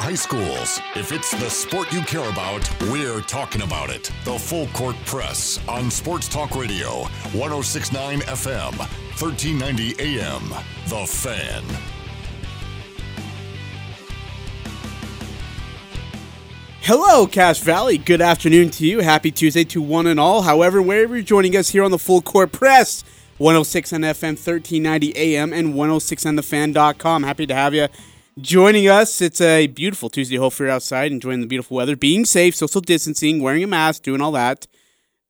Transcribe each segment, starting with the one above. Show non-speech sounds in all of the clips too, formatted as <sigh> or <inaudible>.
high schools. If it's the sport you care about, we're talking about it. The Full Court Press on Sports Talk Radio, 1069 FM, 1390 AM. The Fan. Hello, Cache Valley. Good afternoon to you. Happy Tuesday to one and all. However, wherever you're joining us here on the Full Court Press, 106 on FM, 1390 AM, and 106 on the fan.com. Happy to have you joining us. It's a beautiful Tuesday. Hopefully, you're outside enjoying the beautiful weather, being safe, social distancing, wearing a mask, doing all that,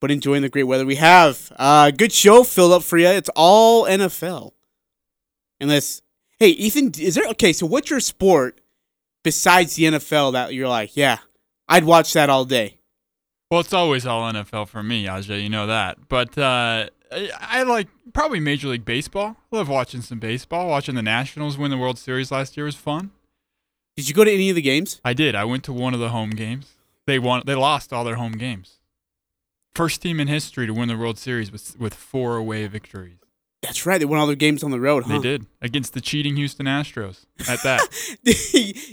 but enjoying the great weather we have. Uh, good show filled up for you. It's all NFL. Unless, hey, Ethan, is there okay? So, what's your sport besides the NFL that you're like, yeah, I'd watch that all day? Well, it's always all NFL for me, Ajay. You know that. But uh, I, I like probably Major League Baseball. Love watching some baseball. Watching the Nationals win the World Series last year was fun. Did you go to any of the games? I did. I went to one of the home games. They won. They lost all their home games. First team in history to win the World Series with with four away victories. That's right. They won all their games on the road, huh? They did against the cheating Houston Astros. At <laughs> that.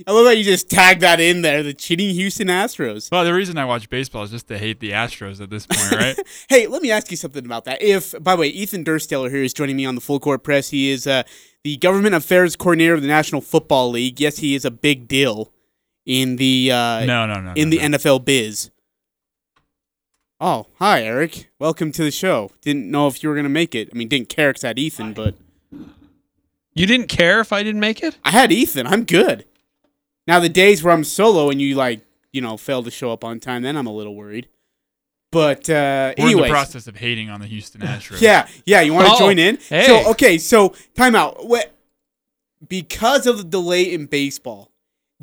I love that you just tagged that in there. The cheating Houston Astros. well, the reason I watch baseball is just to hate the Astros at this point, right? <laughs> Hey, let me ask you something about that. If, by the way, Ethan Dursteler here is joining me on the Full Court Press. He is uh, the Government Affairs Coordinator of the National Football League. Yes, he is a big deal in the uh, no, no, no. in no, the no. NFL biz. Oh, hi, Eric. Welcome to the show. Didn't know if you were gonna make it. I mean, didn't care 'cause I had Ethan, but You didn't care if I didn't make it? I had Ethan. I'm good. Now the days where I'm solo and you like, you know, fail to show up on time, then I'm a little worried. But uh We're in the process of hating on the Houston <laughs> Astros. yeah, yeah. You want to Oh, join in? hey. So okay, so timeout. What? Because of the delay in baseball,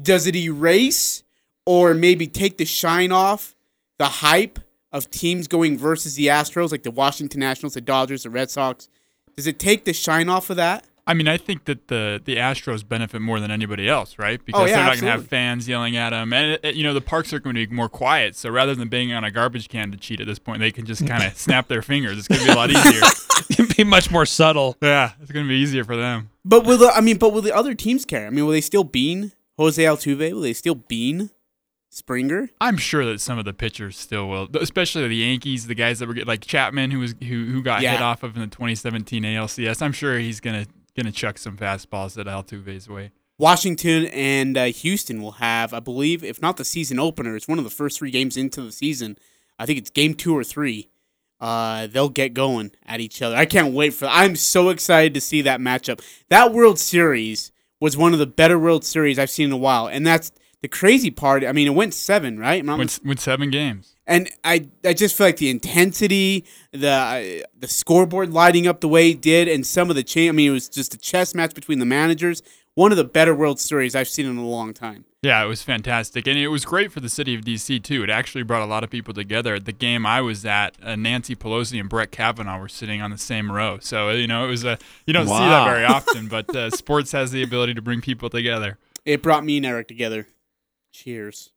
does it erase or maybe take the shine off the hype of teams going versus the Astros, like the Washington Nationals, the Dodgers, the Red Sox? Does it take the shine off of that? I mean, I think that the the Astros benefit more than anybody else, right? Oh, because Oh, yeah, they're not going to have fans yelling at them, and it, you know the parks are going to be more quiet. So rather than banging on a garbage can to cheat at this point, they can just kind of <laughs> snap their fingers. It's going to be a lot easier. <laughs> It'd be much more subtle. yeah, it's going to be easier for them. But will the, I mean, but will the other teams care? I mean, will they still bean Jose Altuve? Will they still bean Springer? I'm sure that some of the pitchers still will, especially the Yankees, the guys that were like Chapman, who was who who got Yeah. hit off of in the 2017 ALCS. I'm sure he's gonna gonna chuck some fastballs at Altuve's way. Washington and uh, Houston will have, I believe, if not the season opener, it's one of the first three games into the season. I think it's game two or three. Uh, they'll get going at each other. I can't wait for. I'm so excited to see that matchup. That World Series was one of the better World Series I've seen in a while, and that's the crazy part. I mean, it went seven, right? Win, win seven games. and I, I just feel like the intensity, the uh, the scoreboard lighting up the way it did, and some of the change. I mean, it was just a chess match between the managers. One of the better World Series I've seen in a long time. Yeah, it was fantastic, and it was great for the city of DC too. It actually brought a lot of people together. At the game I was at, uh, Nancy Pelosi and Brett Kavanaugh were sitting on the same row, so you know it was a you don't see that very often, but uh, <laughs> sports has the ability to bring people together. It brought me and Eric together. Cheers.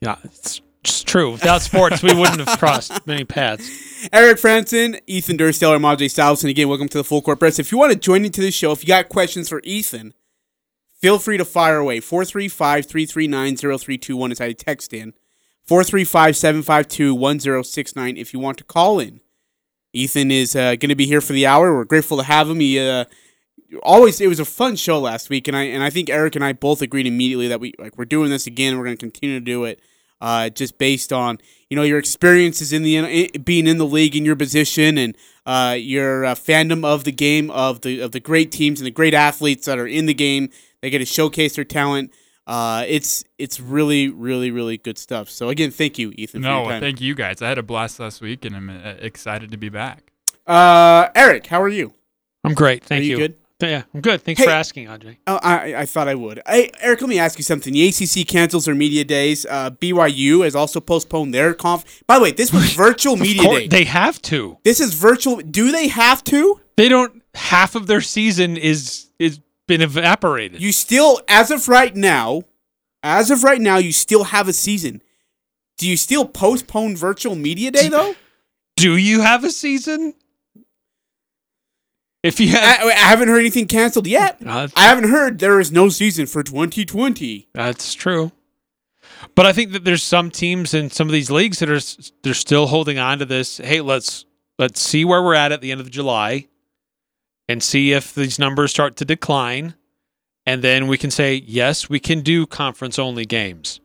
Yeah, it's just true. Without sports, we wouldn't have crossed many paths. <laughs> Eric Frandsen, Ethan Dursteler, Majay Styles, and again, welcome to the Full Court Press. If you want to join into the show, if you got questions for Ethan, feel free to fire away. 435 339 0321 is how you text in. 435 752 1069 if you want to call in. Ethan is uh, going to be here for the hour. We're grateful to have him. He uh, always it was a fun show last week, and I and I think Eric and I both agreed immediately that we like we're doing this again. We're going to continue to do it, uh, just based on you know your experiences in the in, being in the league in your position and uh, your uh, fandom of the game of the of the great teams and the great athletes that are in the game. They get to showcase their talent. Uh, it's it's really really really good stuff. So again, thank you, Ethan. for your No, time. thank you guys. I had a blast last week, and I'm uh, excited to be back. Uh, Eric, how are you? I'm great. Thank are you, good? Yeah, I'm good. Thanks Hey. for asking, Andre. Oh, I, I thought I would. Hey, Eric, let me ask you something. The ACC cancels their media days. Uh, BYU has also postponed their conf. By the way, this was <laughs> virtual media course, day. they have to. this is virtual. Do they have to? They don't. Half of their season is is been evaporated. You still, as of right now, as of right now, you still have a season. Do you still postpone virtual media day though? Do you have a season? If you have, I, I haven't heard anything canceled yet. Uh, I haven't heard there is no season for 2020. That's true. But I think that there's some teams in some of these leagues that are they're still holding on to this. Hey, let's let's see where we're at at the end of July, and see if these numbers start to decline, and then we can say yes, we can do conference only games.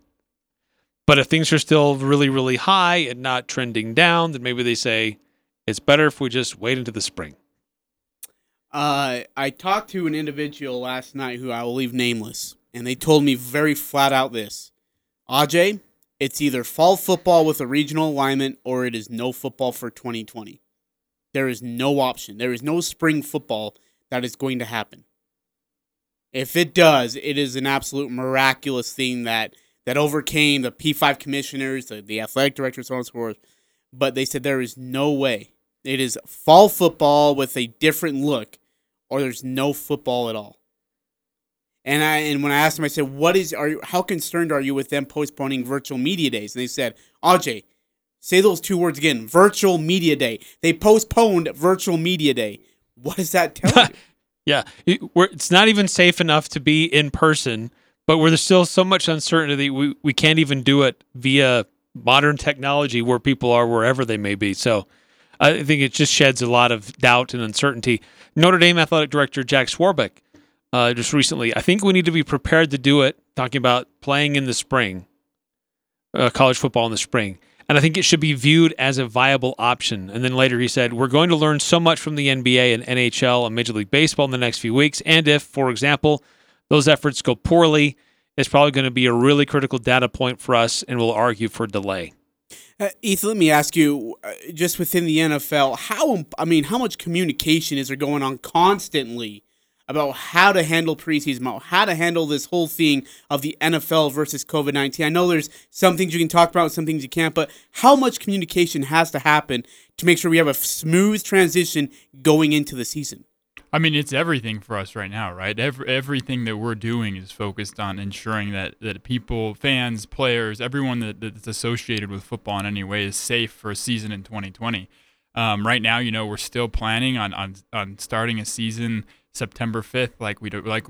But if things are still really really high and not trending down, then maybe they say it's better if we just wait into the spring. Uh, I talked to an individual last night who I will leave nameless, and they told me very flat out this Aj, it's either fall football with a regional alignment or it is no football for 2020. There is no option. There is no spring football that is going to happen. If it does, it is an absolute miraculous thing that that overcame the P5 commissioners, the, the athletic directors, so on and so forth. But they said there is no way. It is fall football with a different look, or there's no football at all. And I and when I asked them, I said, "What is? Are you? How concerned are you with them postponing virtual media days?" And they said, "Aj, say those two words again: virtual media day." They postponed virtual media day. What does that tell you? <laughs> Yeah, it's not even safe enough to be in person, but where there's still so much uncertainty, we, we can't even do it via modern technology where people are wherever they may be. So I think it just sheds a lot of doubt and uncertainty. Notre Dame athletic director Jack Swarbrick uh, just recently, I think we need to be prepared to do it, talking about playing in the spring, uh, college football in the spring. And I think it should be viewed as a viable option. And then later he said, We're going to learn so much from the NBA and NHL and Major League Baseball in the next few weeks. And if, for example, those efforts go poorly, it's probably going to be a really critical data point for us and we'll argue for delay. Uh, Ethan, let me ask you, uh, just within the NFL, how I mean, how much communication is there going on constantly about how to handle preseason, about how to handle this whole thing of the NFL versus COVID nineteen? I know there's some things you can talk about, and some things you can't, but how much communication has to happen to make sure we have a smooth transition going into the season? I mean, it's everything for us right now, right? Every, everything that we're doing is focused on ensuring that, that people, fans, players, everyone that, that's associated with football in any way is safe for a season in 2020. Um, right now, you know, we're still planning on, on, on starting a season September 5th, like we like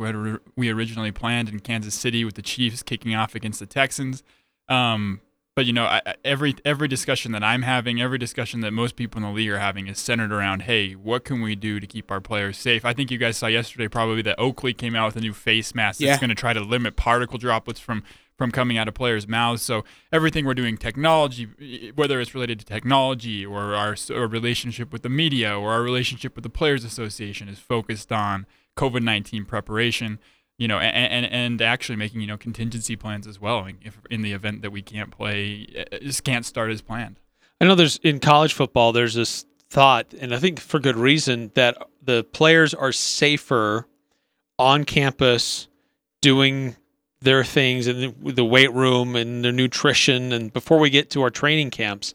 we originally planned in Kansas City with the Chiefs kicking off against the Texans. Um, but you know, I, every every discussion that I'm having, every discussion that most people in the league are having, is centered around, hey, what can we do to keep our players safe? I think you guys saw yesterday probably that Oakley came out with a new face mask that's Yeah. going to try to limit particle droplets from from coming out of players' mouths. So everything we're doing, technology, whether it's related to technology or our, our relationship with the media or our relationship with the Players Association, is focused on COVID nineteen preparation you know, and, and and actually making you know contingency plans as well. If in the event that we can't play, uh, just can't start as planned. I know there's in college football, there's this thought, and I think for good reason, that the players are safer on campus doing their things in the, the weight room and their nutrition, and before we get to our training camps,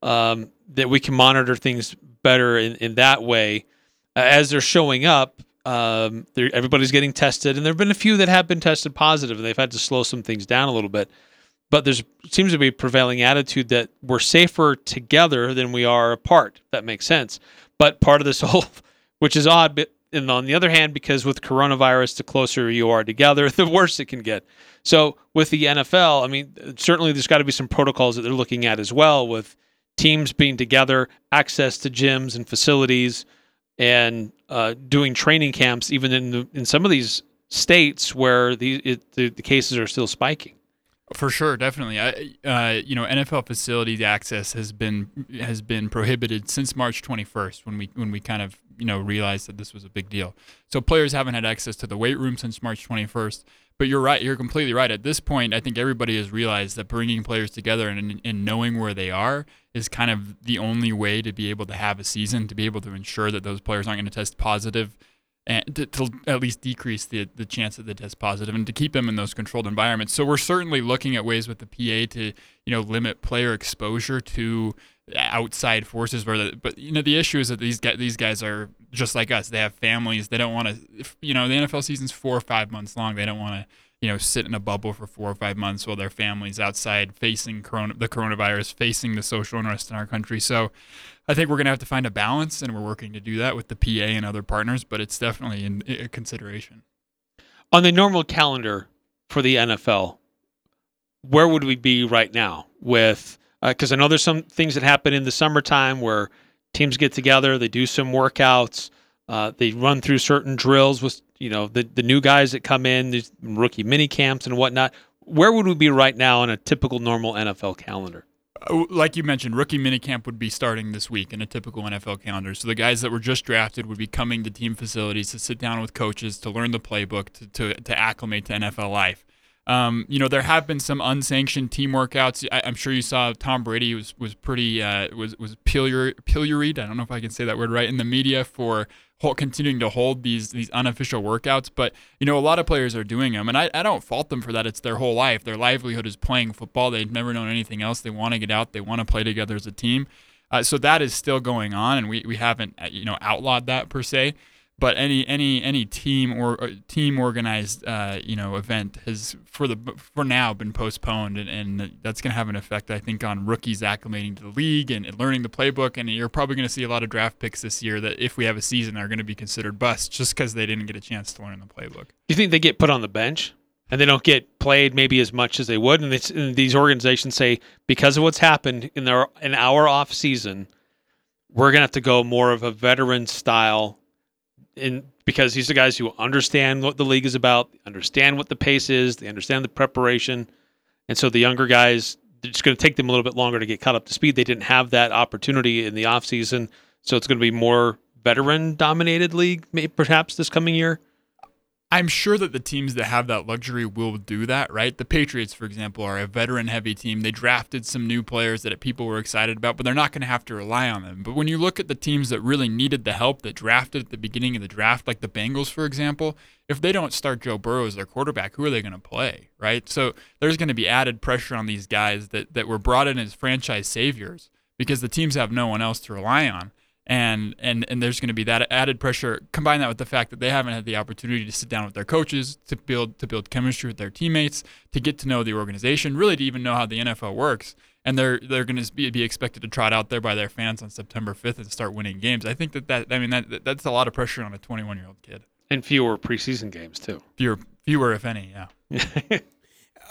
um, that we can monitor things better in, in that way. Uh, as they're showing up, um, everybody's getting tested, and there have been a few that have been tested positive, and they've had to slow some things down a little bit but there's seems to be a prevailing attitude that we're safer together than we are apart. That makes sense. But part of this <laughs> whole, which is odd, but and on the other hand, because with coronavirus, the closer you are together, <laughs> the worse it can get. So with the NFL, I mean, certainly there's got to be some protocols that they're looking at as well, with teams being together, access to gyms and facilities, and uh, doing training camps, even in the, in some of these states where the, it, the the cases are still spiking. For sure, definitely. I, uh, you know, NFL facility access has been has been prohibited since March 21st when we when we kind of you know realized that this was a big deal. So players haven't had access to the weight room since March 21st. But you're right. You're completely right. At this point, I think everybody has realized that bringing players together and, and knowing where they are is kind of the only way to be able to have a season, to be able to ensure that those players aren't going to test positive and to, to at least decrease the the chance that they test positive and to keep them in those controlled environments. So we're certainly looking at ways with the PA to you know limit player exposure to outside forces. Where the, but you know the issue is that these guys these guys are just like us. They have families. They don't want to. You know the NFL season's four or five months long. They don't want to you know, sit in a bubble for four or five months while their families outside facing corona, the coronavirus, facing the social unrest in our country. So I think we're going to have to find a balance, and we're working to do that with the PA and other partners, but it's definitely in, a consideration. On the normal calendar for the NFL, where would we be right now with because uh, I know there's some things that happen in the summertime where teams get together, they do some workouts, uh, they run through certain drills with you know the the new guys that come in, these rookie mini camps and whatnot. Where would we be right now on a typical normal NFL calendar? Uh, like you mentioned, rookie minicamp would be starting this week in a typical NFL calendar. So the guys that were just drafted would be coming to team facilities to sit down with coaches to learn the playbook to, to, to acclimate to NFL life. Um, you know, there have been some unsanctioned team workouts. I, am sure you saw Tom Brady was was pretty uh, was was pilloried. I don't know if I can say that word right in the media for continuing to hold these these unofficial workouts. But you know, a lot of players are doing them, and I, I don't fault them for that. It's their whole life. Their livelihood is playing football. They've never known anything else. They want to get out. They want to play together as a team. Uh, so that is still going on, and we, we haven't uh, you know outlawed that per se but any any any team or uh, team organized uh, you know event has for the for now been postponed and, and that's going to have an effect I think on rookies acclimating to the league and, and learning the playbook and you're probably going to see a lot of draft picks this year that if we have a season are going to be considered busts just because they didn't get a chance to learn the playbook. Do you think they get put on the bench and they don't get played maybe as much as they would and, and these organizations say because of what's happened in their in our off season we're going to have to go more of a veteran style in because these are guys who understand what the league is about, understand what the pace is, they understand the preparation, and so the younger guys, it's going to take them a little bit longer to get caught up to speed. They didn't have that opportunity in the offseason, so it's going to be more veteran dominated league, maybe perhaps this coming year. I'm sure that the teams that have that luxury will do that, right? The Patriots, for example, are a veteran heavy team. They drafted some new players that people were excited about, but they're not going to have to rely on them. But when you look at the teams that really needed the help that drafted at the beginning of the draft, like the Bengals, for example, if they don't start Joe Burrow as their quarterback, who are they going to play, right? So there's going to be added pressure on these guys that, that were brought in as franchise saviors because the teams have no one else to rely on and and and there's going to be that added pressure. Combine that with the fact that they haven't had the opportunity to sit down with their coaches to build to build chemistry with their teammates, to get to know the organization, really to even know how the NFL works. And they're they're going to be, be expected to trot out there by their fans on September 5th and start winning games. I think that that I mean that that's a lot of pressure on a 21 year old kid. And fewer preseason games too. Fewer fewer if any. Yeah. <laughs>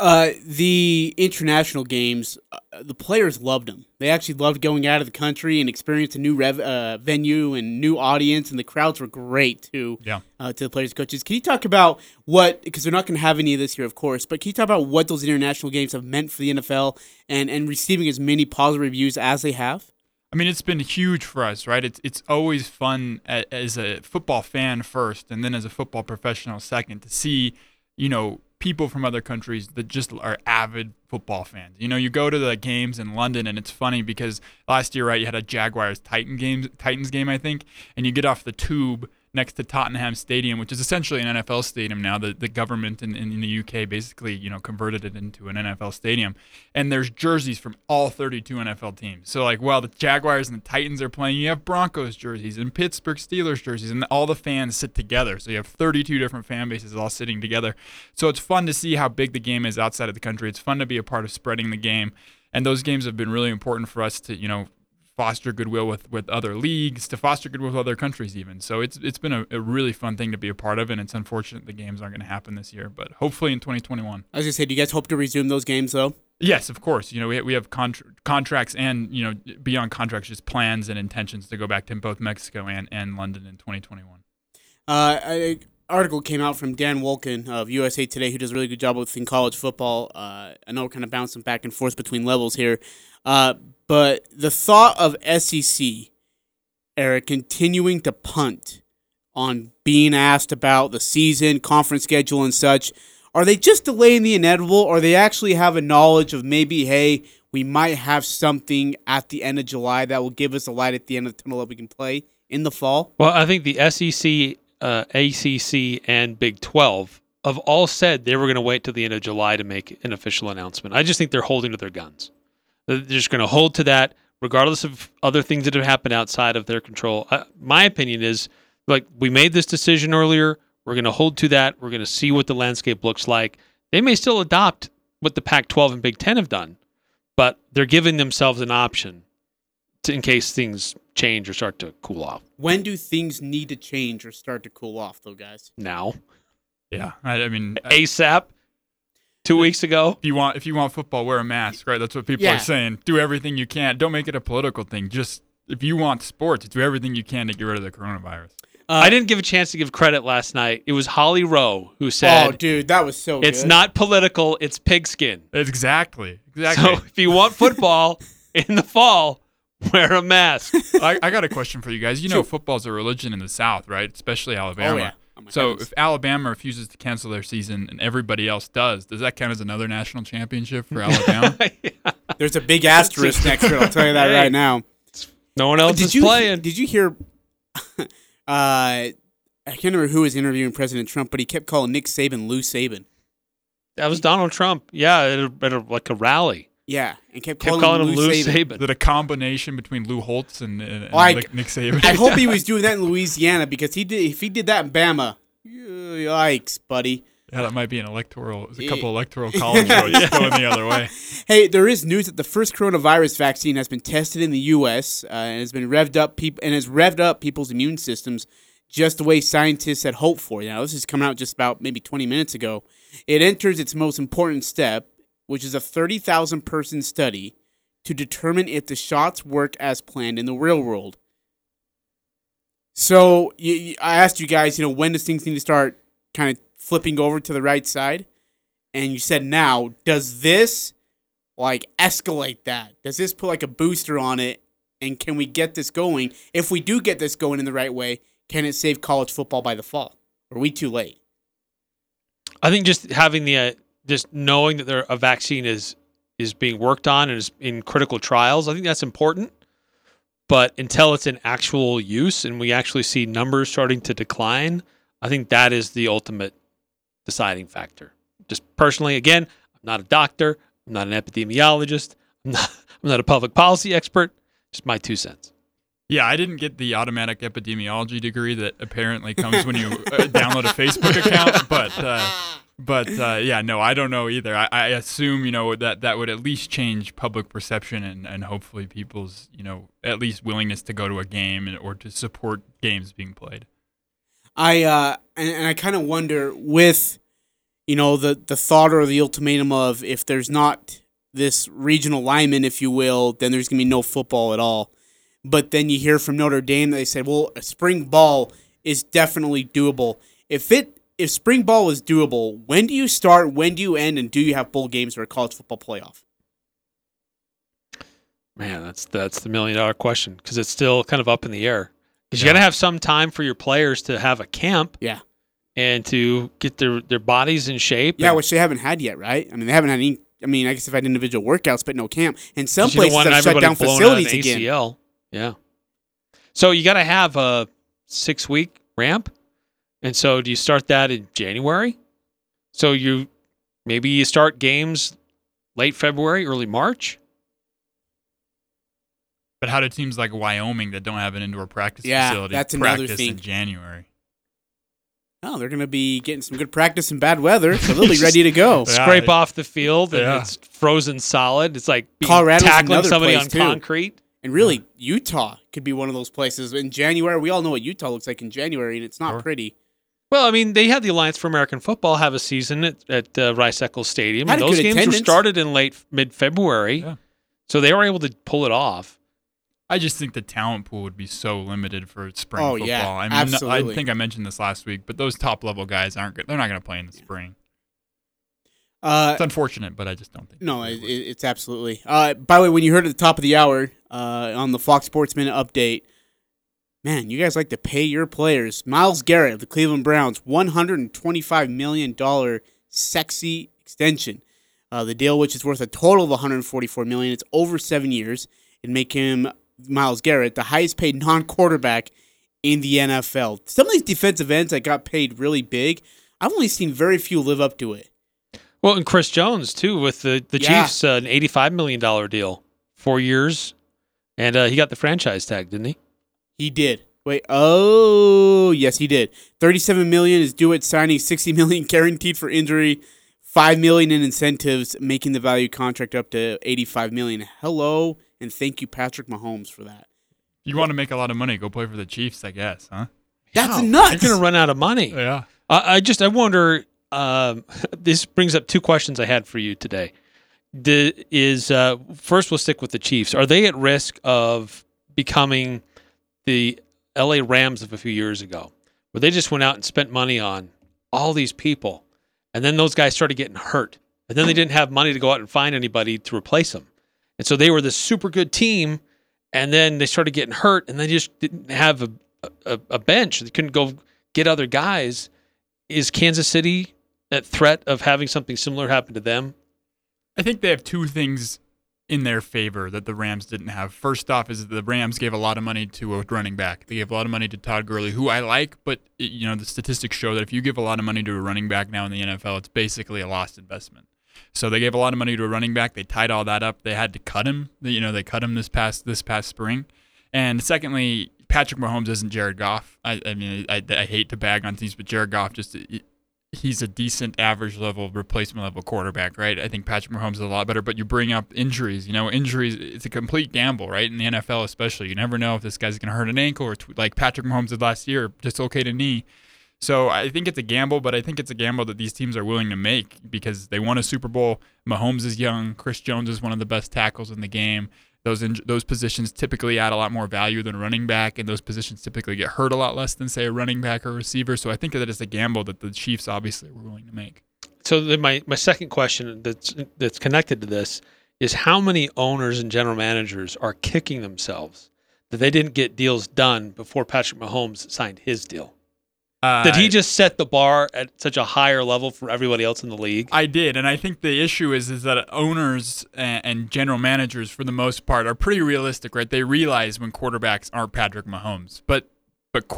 Uh, the international games, uh, the players loved them. They actually loved going out of the country and experiencing a new rev- uh, venue and new audience, and the crowds were great too. Yeah. Uh, to the players, coaches. Can you talk about what? Because they're not going to have any of this year, of course. But can you talk about what those international games have meant for the NFL and and receiving as many positive reviews as they have? I mean, it's been huge for us, right? It's it's always fun as a football fan first, and then as a football professional second to see, you know, people from other countries that just are avid football fans. You know, you go to the games in London and it's funny because last year, right, you had a Jaguars Titan game, Titans game, I think, and you get off the tube next to Tottenham Stadium, which is essentially an NFL stadium now. The the government in, in the UK basically you know converted it into an NFL stadium, and there's jerseys from all 32 NFL teams. So like while the Jaguars and the Titans are playing, you have Broncos jerseys and Pittsburgh Steelers jerseys, and all the fans sit together. So you have 32 different fan bases all sitting together. So it's fun to see how big the game is outside of the country. It's fun to be a part of spreading the game and those games have been really important for us to you know foster goodwill with, with other leagues, to foster goodwill with other countries, even. So it's it's been a, a really fun thing to be a part of, and it's unfortunate the games aren't going to happen this year, but hopefully in 2021. I was going to say, do you guys hope to resume those games though? Yes, of course. You know, we, we have contra- contracts and, you know, beyond contracts, just plans and intentions to go back to both Mexico and, and London in 2021. Uh, I, article came out from Dan Wolken of USA Today, who does a really good job with in college football. Uh, I know we're kind of bouncing back and forth between levels here, uh, but the thought of SEC, Eric, continuing to punt on being asked about the season, conference schedule, and such, are they just delaying the inevitable, or they actually have a knowledge of maybe, hey, we might have something at the end of July that will give us a light at the end of the tunnel that we can play in the fall? Well, I think the SEC, uh, ACC, and Big 12 have all said they were going to wait till the end of July to make an official announcement. I just think they're holding to their guns. They're just going to hold to that, regardless of other things that have happened outside of their control. Uh, my opinion is like we made this decision earlier. We're going to hold to that. We're going to see what the landscape looks like. They may still adopt what the Pac-12 and Big Ten have done, but they're giving themselves an option to, in case things change or start to cool off. When do things need to change or start to cool off, though, guys? Now, Yeah, I, I mean, ASAP. Two weeks ago, if you want if you want football, wear a mask, right? That's what people Yeah. are saying. Do everything you can. Don't make it a political thing. Just if you want sports, do everything you can to get rid of the coronavirus. Uh, I didn't give a chance to give credit last night. It was Holly Rowe who said, Oh, dude, that was so "It's good. not political; it's pigskin." Exactly. Exactly. So if you want football <laughs> in the fall, wear a mask. I, I got a question for you guys. You know, football's a religion in the South, right? Especially Alabama. Oh, yeah. Oh, so goodness. if Alabama refuses to cancel their season and everybody else does, does that count as another national championship for <laughs> Alabama? <laughs> There's a big asterisk next to it. I'll tell you that <laughs> Hey. right now. No one else did is you playing. did you hear? uh, I can't remember who was interviewing President Trump, but he kept calling Nick Saban Lou Saban. That was Donald Trump. Yeah, at, a, at a, like a rally. Yeah, and kept Kept calling, calling him him Lou Saban. Saban. Is it a combination between Lou Holtz and, and, and Oh, I- Nick, Nick Saban? I hope he was <laughs> doing that in Louisiana because he did. If he did that in Bama, yikes, buddy. yeah, that might be an electoral. There's a couple electoral college votes <laughs> going the other way. Hey, there is news that the first coronavirus vaccine has been tested in the U.S. Uh, and has been revved up peop- and has revved up people's immune systems just the way scientists had hoped for. Now, this is coming out just about maybe 20 minutes ago. It enters its most important step, which is a 30,000 person study to determine if the shots work as planned in the real world. So, you, you- I asked you guys, you know, when does things need to start kind of flipping over to the right side? And you said now. Does this like escalate that? Does this put like a booster on it? And can we get this going? If we do get this going in the right way, can it save college football by the fall? Are we too late? I think just having the uh, just knowing that there a vaccine is is being worked on and is in critical trials. I think that's important. But until it's in actual use and we actually see numbers starting to decline, I think that is the ultimate deciding factor. Just personally, again, I'm not a doctor, I'm not an epidemiologist, I'm not, <laughs> I'm not a public policy expert. Just my two cents. Yeah, I didn't get the automatic epidemiology degree that apparently comes when you uh, download a Facebook account, <laughs> but uh, but uh, yeah, no, I don't know either. I, I assume you know that that would at least change public perception and, and hopefully people's you know at least willingness to go to a game and, or to support games being played. I uh and, and I kind of wonder with you know the the thought or the ultimatum of if there's not this regional lineman, if you will, then there's gonna be no football at all. But then you hear from Notre Dame that they said, well, a spring ball is definitely doable. If it if spring ball is doable, when do you start? When do you end? And do you have bowl games or a college football playoff? Man, that's that's the million dollar question because it's still kind of up in the air. Because you Yeah. got to have some time for your players to have a camp Yeah, and to get their, their bodies in shape. yeah, and- which they haven't had yet, right? I mean, they haven't had any. I mean, I guess they've had individual workouts, but no camp. And some you places have shut down blowing out an facilities again. ACL. Yeah. So you got to have a six week ramp, and so do you start that in January? So you maybe you start games late February, early March. But how do teams like Wyoming that don't have an indoor practice Yeah, facility that's another practice thing. in January? Oh, they're going to be getting some good practice in bad weather, so they'll be <laughs> ready to go. Scrape it- off the field and Yeah. it's frozen solid. It's like being Colorado's tackling somebody on too. concrete. And really, Utah could be one of those places. In January, we all know what Utah looks like in January, and it's not Sure. pretty. Well, I mean, they had the Alliance for American Football have a season at, at uh, Rice Eccles Stadium. Had and those good games were started in late mid February, Yeah. so they were able to pull it off. I just think the talent pool would be so limited for spring Oh, football. yeah, I mean, absolutely. I think I mentioned this last week, but those top level guys aren't. good. They're not going to play in the spring. Uh, It's unfortunate, but I just don't think. no, it, it- it's absolutely. Uh, by the way, when you heard at the top of the hour uh, on the Fox Sports Minute update, man, you guys like to pay your players. Myles Garrett of the Cleveland Browns, $125 million sexy extension. Uh, the deal, which is worth a total of 144 million, it's over seven years, and make him Myles Garrett the highest paid non-quarterback in the NFL. Some of these defensive ends that got paid really big, I've only seen very few live up to it. Well, and Chris Jones too with the the Yeah. Chiefs, uh, an eighty-five million dollar deal, four years, and uh, he got the franchise tag, didn't he? He did. Wait. Oh, yes, he did. Thirty-seven million is due at signing. Sixty <laughs> million guaranteed for injury. Five million in incentives, making the value contract up to eighty-five million. Hello, and thank you, Patrick Mahomes, for that. You want to make a lot of money? Go play for the Chiefs, I guess, huh? That's Wow. nuts. You're going to run out of money. Yeah. I, I just I wonder. Um, <laughs> this brings up two questions I had for you today. The, is uh, first we'll stick with the Chiefs. Are they at risk of becoming the L.A. Rams of a few years ago, where they just went out and spent money on all these people, and then those guys started getting hurt, and then they didn't have money to go out and find anybody to replace them, and so they were this super good team, and then they started getting hurt, and they just didn't have a a, a bench. They couldn't go get other guys is Kansas City at threat of having something similar happen to them? I think they have two things in their favor that the Rams didn't have. First off, is that the Rams gave a lot of money to a running back. They gave a lot of money to Todd Gurley, who I like, but you know the statistics show that if you give a lot of money to a running back now in the NFL, it's basically a lost investment. So they gave a lot of money to a running back. They tied all that up. They had to cut him. You know, they cut him this past this past spring. And secondly, Patrick Mahomes isn't Jared Goff. I, I mean, I, I hate to bag on things, but Jared Goff just he's a decent average level replacement level quarterback, right? I think Patrick Mahomes is a lot better, but you bring up injuries. You know, injuries it's a complete gamble, right? In the NFL especially, you never know if this guy's going to hurt an ankle or tw- like Patrick Mahomes did last year, dislocate a knee. So I think it's a gamble, but I think it's a gamble that these teams are willing to make because they won a Super Bowl. Mahomes is young. Chris Jones is one of the best tackles in the game. Those in, those positions typically add a lot more value than running back, and those positions typically get hurt a lot less than say a running back or receiver. So I think that it's a gamble that the Chiefs obviously were willing to make. So then my, my second question that's that's connected to this is how many owners and general managers are kicking themselves that they didn't get deals done before Patrick Mahomes signed his deal? Uh, Did he just set the bar at such a higher level for everybody else in the league? I did, and I think the issue is is that owners and, and general managers, for the most part, are pretty realistic, right? They realize when quarterbacks aren't Patrick Mahomes, but but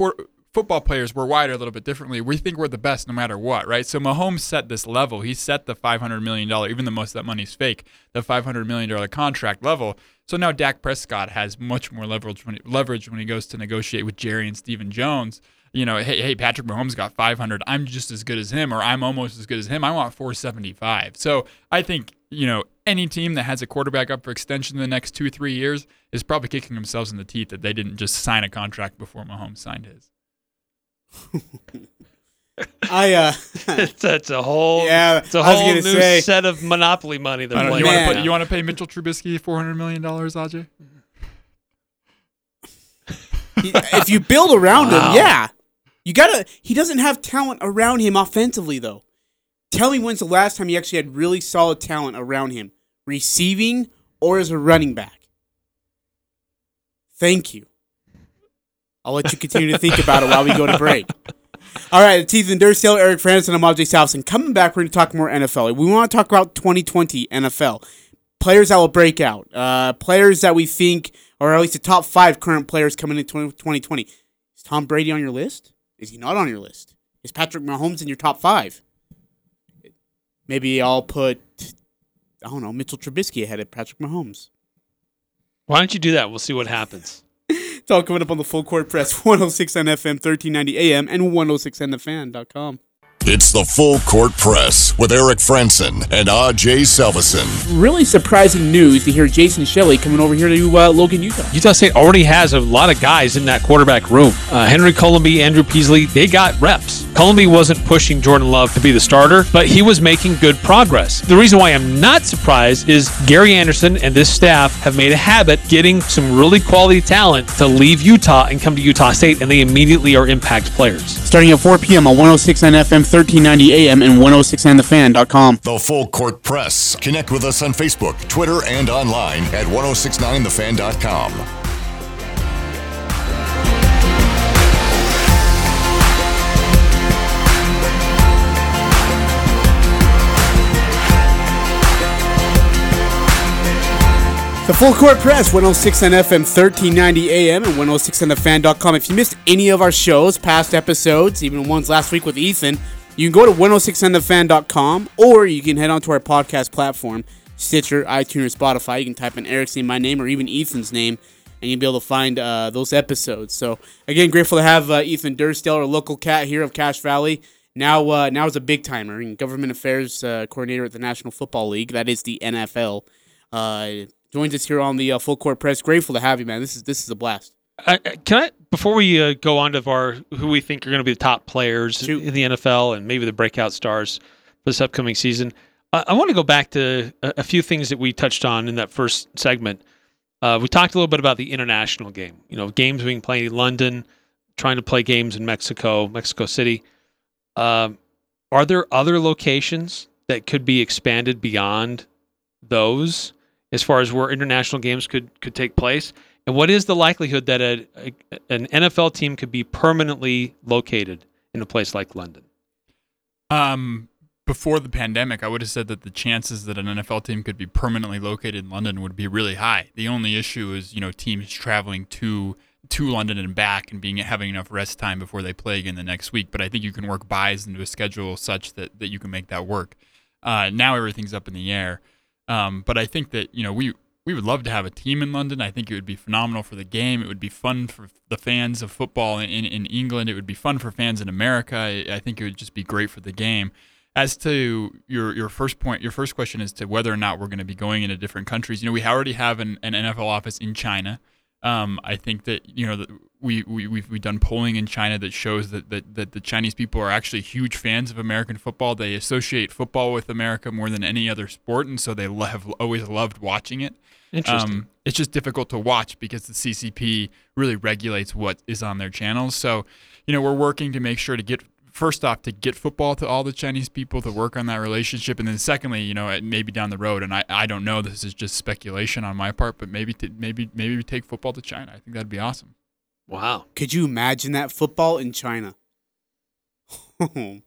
football players we're wired a little bit differently. We think we're the best no matter what, right? So Mahomes set this level. He set the five hundred million dollar, even though most of that money's fake, the five hundred million dollar contract level. So now Dak Prescott has much more leverage when he, leverage when he goes to negotiate with Jerry and Stephen Jones you know, hey, hey, Patrick Mahomes got 500. I'm just as good as him, or I'm almost as good as him. I want 475. So I think, you know, any team that has a quarterback up for extension in the next two, three years is probably kicking themselves in the teeth that they didn't just sign a contract before Mahomes signed his. <laughs> I uh, <laughs> That's a whole Yeah, it's a I was whole new say- set of monopoly money they're I don't know, playing. you want to put, you want to pay Mitchell Trubisky 400 million dollars, Ajay? if you build around Wow. him, yeah, you gotta. He doesn't have talent around him offensively, though. Tell me when's the last time he actually had really solid talent around him, receiving or as a running back. Thank you. I'll let you continue to think about it while we go to break. All right, it's Ethan Dursteler, Eric Frandsen, and I'm AJ Salvesen. Coming back, we're going to talk more NFL. We want to talk about 2020 NFL. Players that will break out. Uh, players that we think or at least the top five current players coming in 2020. Is Tom Brady on your list? Is he not on your list? Is Patrick Mahomes in your top five? Maybe I'll put, I don't know, Mitchell Trubisky ahead of Patrick Mahomes. Why don't you do that? We'll see what happens. <laughs> It's all coming up on the Full Court Press, <laughs> 106 on FM, 1390 AM, and 106onthefan.com. It's the Full Court Press with Eric Frandsen and AJ Salvesen. Really surprising news to hear Jason Shelley coming over here to uh, Logan, Utah. Utah State already has a lot of guys in that quarterback room. Uh, Henry Colombi, Andrew Peasley, they got reps. Colombi wasn't pushing Jordan Love to be the starter, but he was making good progress. The reason why I'm not surprised is Gary Anderson and this staff have made a habit getting some really quality talent to leave Utah and come to Utah State, and they immediately are impact players. Starting at 4 p.m. on 106 on FM, 1390 AM, and 106onthefan.com. The Full Court Press. Connect with us on Facebook, Twitter, and online at 1069thefan.com. The Full Court Press, 106 on FM, 1390 AM, and 106onthefan.com. If you missed any of our shows, past episodes, even ones last week with Ethan, you can go to 106onthefan.com or you can head on to our podcast platform, Stitcher, iTunes, Spotify. You can type in Eric's name, my name, or even Ethan's name, and you'll be able to find uh, those episodes. So, again, grateful to have uh, Ethan Dursteler, our local cat here of Cache Valley, now uh, now is a big timer and government affairs uh, coordinator at the National Football League. That is the NFL. Uh, joins us here on the uh, full court press. Grateful to have you, man. This is this is a blast. Uh, can I before we uh, go on to our who we think are going to be the top players Shoot. in the NFL and maybe the breakout stars for this upcoming season? I, I want to go back to a, a few things that we touched on in that first segment. Uh, we talked a little bit about the international game. You know, games being played in London, trying to play games in Mexico, Mexico City. Um, are there other locations that could be expanded beyond those as far as where international games could could take place? And what is the likelihood that a, a, an NFL team could be permanently located in a place like London? Um, before the pandemic, I would have said that the chances that an NFL team could be permanently located in London would be really high. The only issue is, you know, teams traveling to to London and back and being having enough rest time before they play again the next week. But I think you can work buys into a schedule such that that you can make that work. Uh, now everything's up in the air. Um, but I think that you know we we would love to have a team in London. I think it would be phenomenal for the game. It would be fun for the fans of football in, in, England. It would be fun for fans in America. I, I think it would just be great for the game. As to your your first point, your first question as to whether or not we're going to be going into different countries. You know, we already have an, an NFL office in China. Um, I think that you know that we we we've, we've done polling in China that shows that, that that the Chinese people are actually huge fans of American football. They associate football with America more than any other sport, and so they have always loved watching it. Interesting. Um, it's just difficult to watch because the CCP really regulates what is on their channels. So, you know, we're working to make sure to get first off to get football to all the Chinese people to work on that relationship, and then secondly, you know, maybe down the road, and I, I don't know, this is just speculation on my part, but maybe to, maybe maybe we take football to China. I think that'd be awesome. wow. Could you imagine that football in China? <laughs>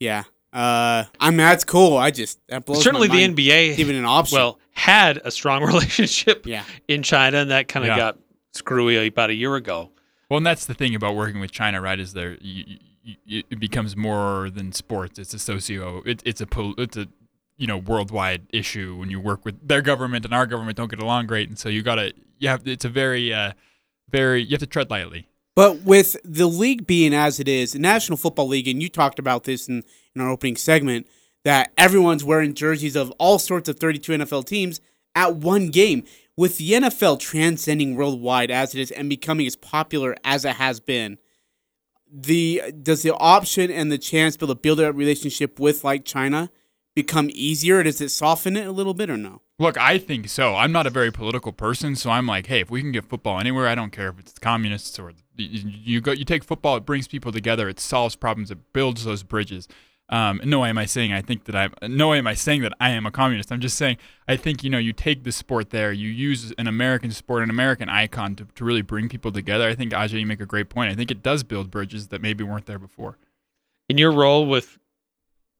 yeah. Uh, I mean that's cool. I just that blows Certainly, my the. NBA even an option. well had a strong <laughs> relationship yeah. in China, and that kind of Yeah. got screwy about a year ago. Well, and that's the thing about working with China, right? Is there you, you, it becomes more than sports. It's a socio. It, it's a it's a you know worldwide issue when you work with their government and our government don't get along great, and so you gotta you have it's a very uh, very you have to tread lightly. But with the league being as it is, the National Football League, and you talked about this in, in our opening segment, that everyone's wearing jerseys of all sorts of 32 NFL teams at one game. With the NFL transcending worldwide as it is and becoming as popular as it has been, the does the option and the chance to build a relationship with like China become easier? Does it soften it a little bit or no? Look, I think so. I'm not a very political person, so I'm like, hey, if we can get football anywhere, I don't care if it's communists or you go. You take football, it brings people together, it solves problems, it builds those bridges. Um, no way am I saying I think that I'm. No way am I saying that I am a communist. I'm just saying I think you know you take the sport there, you use an American sport, an American icon to, to really bring people together. I think Ajay, you make a great point. I think it does build bridges that maybe weren't there before. In your role with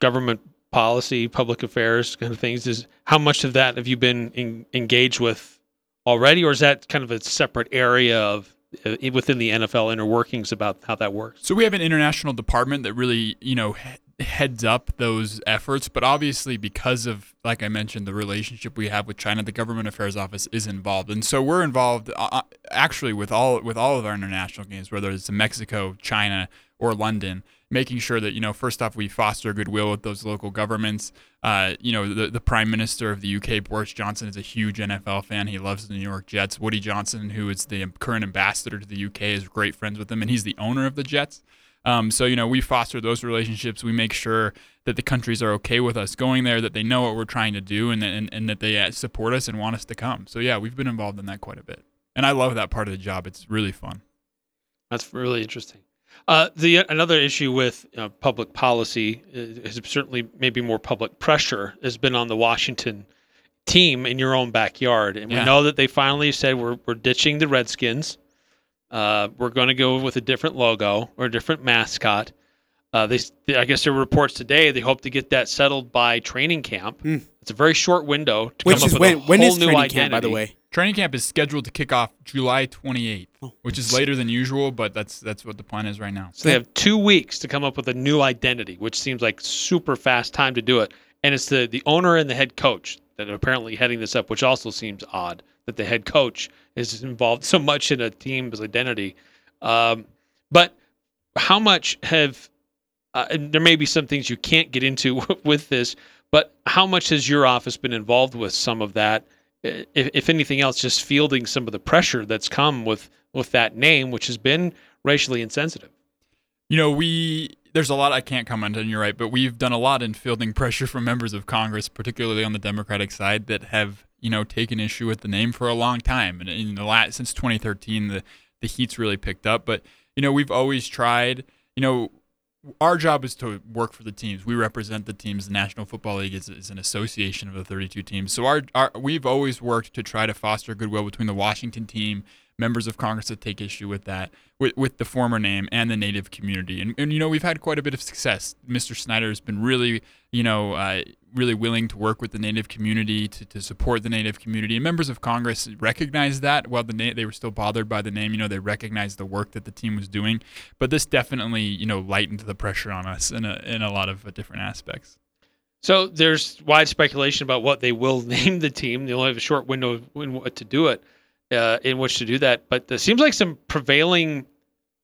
government policy, public affairs, kind of things, is how much of that have you been in, engaged with already, or is that kind of a separate area of uh, within the NFL inner workings about how that works? So we have an international department that really, you know, heads up those efforts. But obviously, because of, like I mentioned, the relationship we have with China, the government affairs office is involved, and so we're involved uh, actually with all with all of our international games, whether it's Mexico, China, or London. Making sure that you know, first off, we foster goodwill with those local governments. Uh, you know, the the Prime Minister of the UK, Boris Johnson, is a huge NFL fan. He loves the New York Jets. Woody Johnson, who is the current ambassador to the UK, is great friends with them, and he's the owner of the Jets. Um, so you know, we foster those relationships. We make sure that the countries are okay with us going there, that they know what we're trying to do, and and, and that they uh, support us and want us to come. So yeah, we've been involved in that quite a bit, and I love that part of the job. It's really fun. That's really interesting. Uh, the another issue with uh, public policy is, is certainly maybe more public pressure has been on the Washington team in your own backyard, and we know that they finally said we're we're ditching the Redskins. Uh, we're going to go with a different logo or a different mascot. Uh, they, they- I guess there were reports today. They hope to get that settled by training camp. Hmm. It's a very short window to Which come up is with a when whole is new training identity. camp, by the way? Training camp is scheduled to kick off July 28th, Oh. which is later than usual, but that's that's what the plan is right now. So they have two weeks to come up with a new identity, which seems like super fast time to do it. And it's the the owner and the head coach that are apparently heading this up, which also seems odd that the head coach is involved so much in a team's identity. Um, but how much have uh, there may be some things you can't get into <laughs> with this, but how much has your office been involved with some of that? If, if anything else, just fielding some of the pressure that's come with with that name, which has been racially insensitive. You know, we there's a lot I can't comment on. You're right, but we've done a lot in fielding pressure from members of Congress, particularly on the Democratic side, that have you know taken issue with the name for a long time. And in the last since 2013, the the heat's really picked up. But you know, we've always tried. You know, our job is to work for the teams. We represent the teams. The National Football League is, is an association of the 32 teams. So our, our we've always worked to try to foster goodwill between the Washington team, members of Congress that take issue with that, with, with the former name and the Native community. And, and you know we've had quite a bit of success. Mr. Snyder has been really you know uh, really willing to work with the Native community to, to support the Native community. And members of Congress recognized that. While the na- they were still bothered by the name, you know they recognized the work that the team was doing. But this definitely you know lightened the pressure on us in a in a lot of uh, different aspects. So there's wide speculation about what they will <laughs> name the team. They only have a short window to do it, uh, in which to do that. But there seems like some prevailing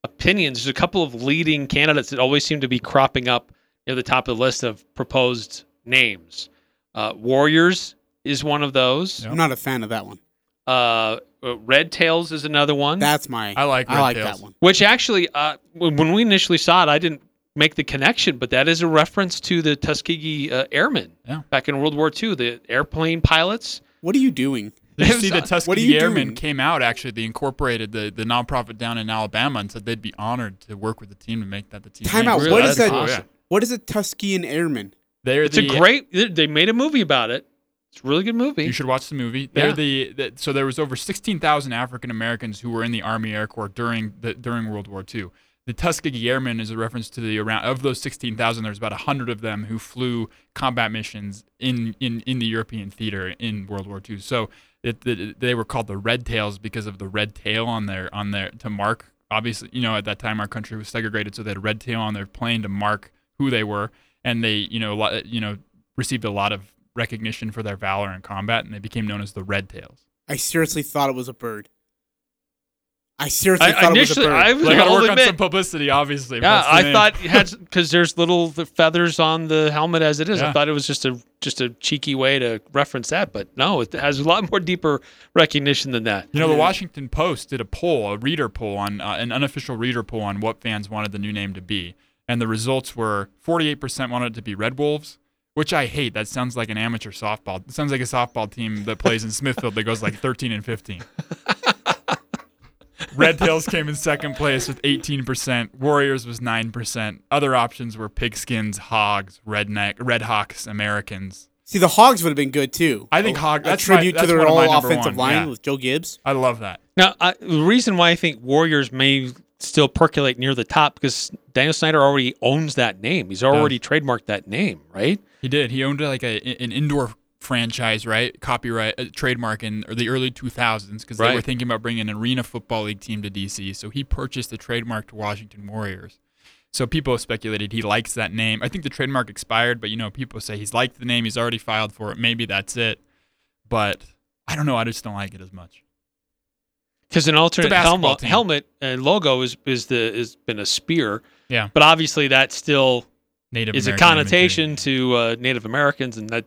opinions. There's a couple of leading candidates that always seem to be cropping up near the top of the list of proposed names. Uh, Warriors is one of those. Yep. I'm not a fan of that one. Uh, uh, Red Tails is another one. That's my. I like I like Tails. that one. Which actually, uh, when when we initially saw it, I didn't make the connection, but that is a reference to the Tuskegee uh, Airmen Yeah. back in World War II, the airplane pilots. What are you doing? Did you see the Tuskegee what Airmen doing? came out actually? They incorporated the, the nonprofit down in Alabama and said they'd be honored to work with the team to make that the team. Time name. out. Really? What is That's that? awesome. What is a Tuskegee Airman? They're It's the, a great. they- They made a movie about it. It's a really good movie. You should watch the movie. They're Yeah. the, the so there was over sixteen thousand African Americans who were in the Army Air Corps during the during World War II. The Tuskegee Airmen is a reference to the around of those sixteen thousand. There's about hundred of them who flew combat missions in, in, in the European theater in World War II. So it, it, they were called the Red Tails because of the red tail on their on their to mark. Obviously, you know at that time our country was segregated, so they had a red tail on their plane to mark who they were, and they you know you know received a lot of recognition for their valor in combat, and they became known as the Red Tails. I seriously thought it was a bird. I seriously I, thought initially, it was a I bird. was They got to I'll work on some publicity, obviously. Yeah, I name. thought it had <laughs> because there's little feathers on the helmet as it is. I thought it was just a just a cheeky way to reference that, but no, it has a lot more deeper recognition than that. You know, the Washington Post did a poll, a reader poll on uh, an unofficial reader poll on what fans wanted the new name to be, and the results were 48% wanted it to be Red Wolves, which I hate. That sounds like an amateur softball. It sounds like a softball team that plays in Smithfield that goes like 13 and 15. Red Tails came in second place with 18%. Warriors was 9%. Other options were Pigskins, Hogs, Redneck, Red Hawks, Americans. See, the Hogs would have been good too. I think A- Hog- A that's my- tribute to that's their one of my all number offensive one, line yeah. with Joe Gibbs. I love that. Now, I, the reason why I think Warriors may still percolate near the top because Daniel Snyder already owns that name. He's already trademarked that name, right? He did. He owned like a an indoor franchise, right? Copyright, uh, trademark in or the early 2000s because they were thinking about bringing an arena football league team to DC. So he purchased the trademark to Washington Warriors. So people have speculated he likes that name. I think the trademark expired, but you know, people say he's liked the name. He's already filed for it. Maybe that's it. But I don't know. I just don't like it as much. Because an alternate helmet, team. helmet and logo is is the is been a spear, Yeah. but obviously that still Native is a connotation imagery. to uh, Native Americans, and that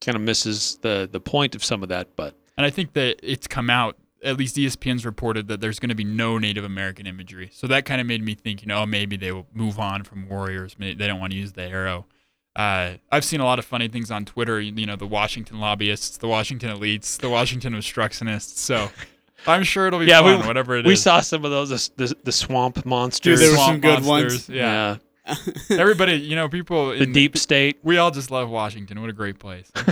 kind of misses the the point of some of that. But And I think that it's come out, at least ESPN's reported that there's going to be no Native American imagery. So that kind of made me think, you know, oh, maybe they will move on from Warriors. Maybe they don't want to use the arrow. Uh, I've seen a lot of funny things on Twitter, you you know, the Washington lobbyists, the Washington elites, the Washington obstructionists. So <laughs> I'm sure it'll be Yeah, we- fun, whatever it is. we saw some of those the, the swamp monsters, There were some good monsters, ones. Yeah. <laughs> Everybody, you know, people. the in- deep state. We all just love Washington. What a great place. <laughs>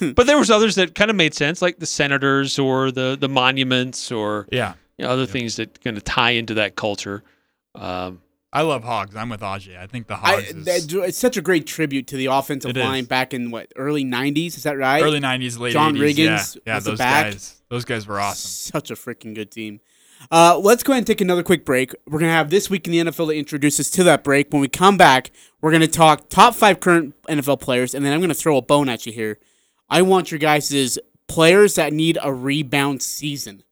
<laughs> But there was others that kind of made sense, like the senators or the the monuments or yeah. you know, other things that kind of tie into that culture. Um, I love Hogs. I'm with Ajay. I think the I, Hogs is that- it's such a great tribute to the offensive It is. line back in what early '90s. Is that right? early '90s, late John 80s. Riggins yeah, yeah those guys. Those guys were awesome. Such a freaking good team. Uh, let's go ahead and take another quick break. We're gonna have this week in the NFL to introduce us to that break. When we come back, we're gonna talk top five current NFL players, and then I'm gonna throw a bone at you here. I want your guys' players that need a rebound season.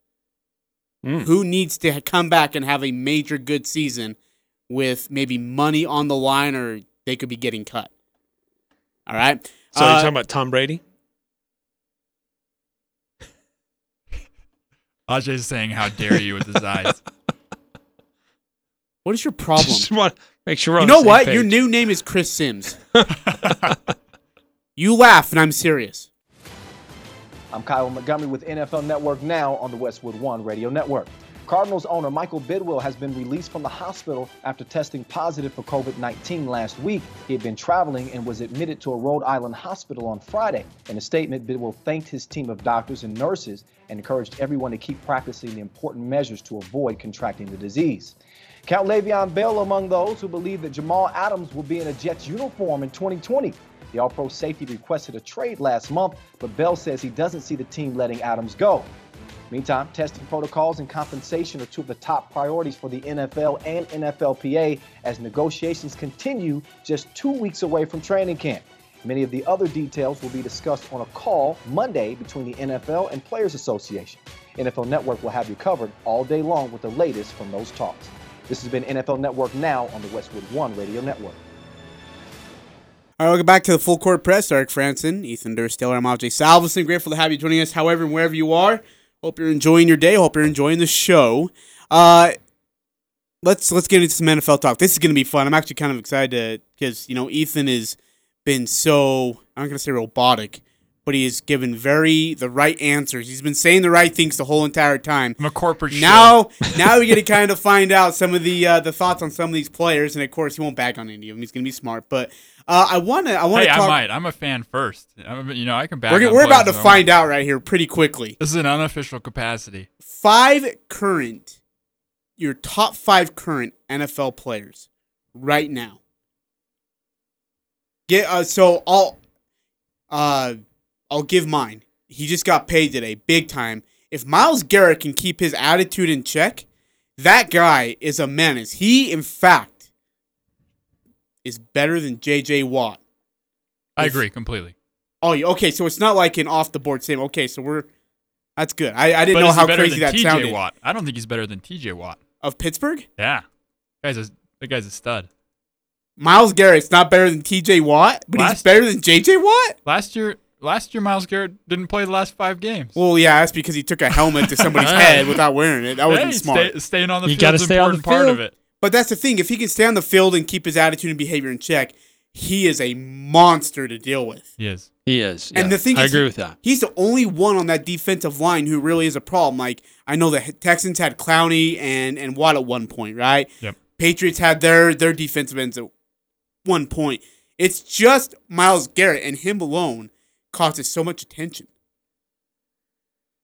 Mm. Who needs to come back and have a major good season? with maybe money on the line or they could be getting cut. All right. So you're Uh, talking about Tom Brady? Ajay's saying, "How dare you?" with his eyes. <laughs> what is your problem? Just want to make sure we're you on know the same what? page. Your new name is Chris Sims. <laughs> you laugh, and I'm serious. I'm Kyle Montgomery with NFL Network now on the Westwood One Radio Network. Cardinals owner Michael Bidwill has been released from the hospital after testing positive for COVID 19 last week. He had been traveling and was admitted to a Rhode Island hospital on Friday. In a statement, Bidwill thanked his team of doctors and nurses and encouraged everyone to keep practicing the important measures to avoid contracting the disease. Count Le'Veon Bell among those who believe that Jamal Adams will be in a Jets uniform in 2020. The All Pro safety requested a trade last month, but Bell says he doesn't see the team letting Adams go. Meantime, testing protocols and compensation are two of the top priorities for the NFL and NFLPA as negotiations continue just two weeks away from training camp. Many of the other details will be discussed on a call Monday between the NFL and Players Association. NFL Network will have you covered all day long with the latest from those talks. This has been NFL Network now on the Westwood One Radio Network. All right, welcome back to the Full Court Press. Eric Frandsen, Ethan Dursteler, I'm Ajay Salvesen. Grateful to have you joining us, however, and wherever you are. Hope you're enjoying your day. Hope you're enjoying the show. Uh, let's let's get into some NFL talk. This is going to be fun. I'm actually kind of excited because you know Ethan has been so I'm not going to say robotic, but he has given very the right answers. He's been saying the right things the whole entire time. I'm a corporate. Now, now we get to kind of <laughs> find out some of the uh, the thoughts on some of these players, and of course, he won't back on any of them. He's going to be smart. But uh, I want to, I want to. hey, to I might. I'm a fan first. I'm, you know, I can back. we're we're about to find out right here pretty quickly. This is an unofficial capacity. Five current, your top five current NFL players right now. Get uh, so I'll uh I'll give mine. He just got paid today, big time. If Myles Garrett can keep his attitude in check, that guy is a menace. He, in fact, is better than J.J. Watt. I If- agree completely. Oh, okay. So it's not like an off the board same. Okay, so we're that's good. I, I didn't But know how crazy than that TJ sounded. Watt? I don't think he's better than TJ Watt. Of Pittsburgh, Yeah, guy's a that guy's a stud. Myles Garrett's not better than T.J. Watt, but he's better than J.J. Watt. Last year, last year Myles Garrett didn't play the last five games. Well, yeah, that's because he took a helmet to somebody's <laughs> head without wearing it. That wasn't hey, smart. Stay, staying on the You field gotta is stay the important part field. of it. But that's the thing. If he can stay on the field and keep his attitude and behavior in check, he is a monster to deal with. He is. He is. And yeah. the thing I is, agree with that. He's the only one on that defensive line who really is a problem. Like I know the Texans had Clowney and and Watt at one point, right? Yep. Patriots had their their defensive ends at one point. It's just Myles Garrett and him alone causes so much attention.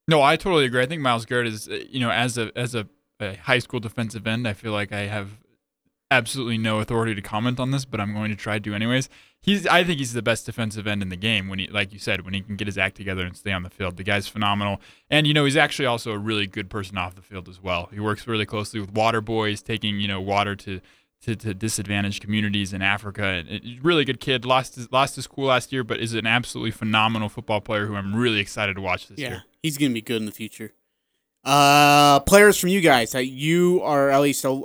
No, I totally agree. I think Myles Garrett is, uh, you know, as a as a, a high school defensive end, I feel like I have absolutely no authority to comment on this, but I'm going to try to anyways. He's, I think he's the best defensive end in the game when he, like you said, when he can get his act together and stay on the field. The guy's phenomenal, and you know he's actually also a really good person off the field as well. He works really closely with water boys, taking you know water to. To, to disadvantaged communities in Africa, and really good kid. Lost his lost his school last year, but is an absolutely phenomenal football player who I'm really excited to watch this year. Yeah, year. he's gonna be good in the future. Uh, players from you guys, that you are at least a,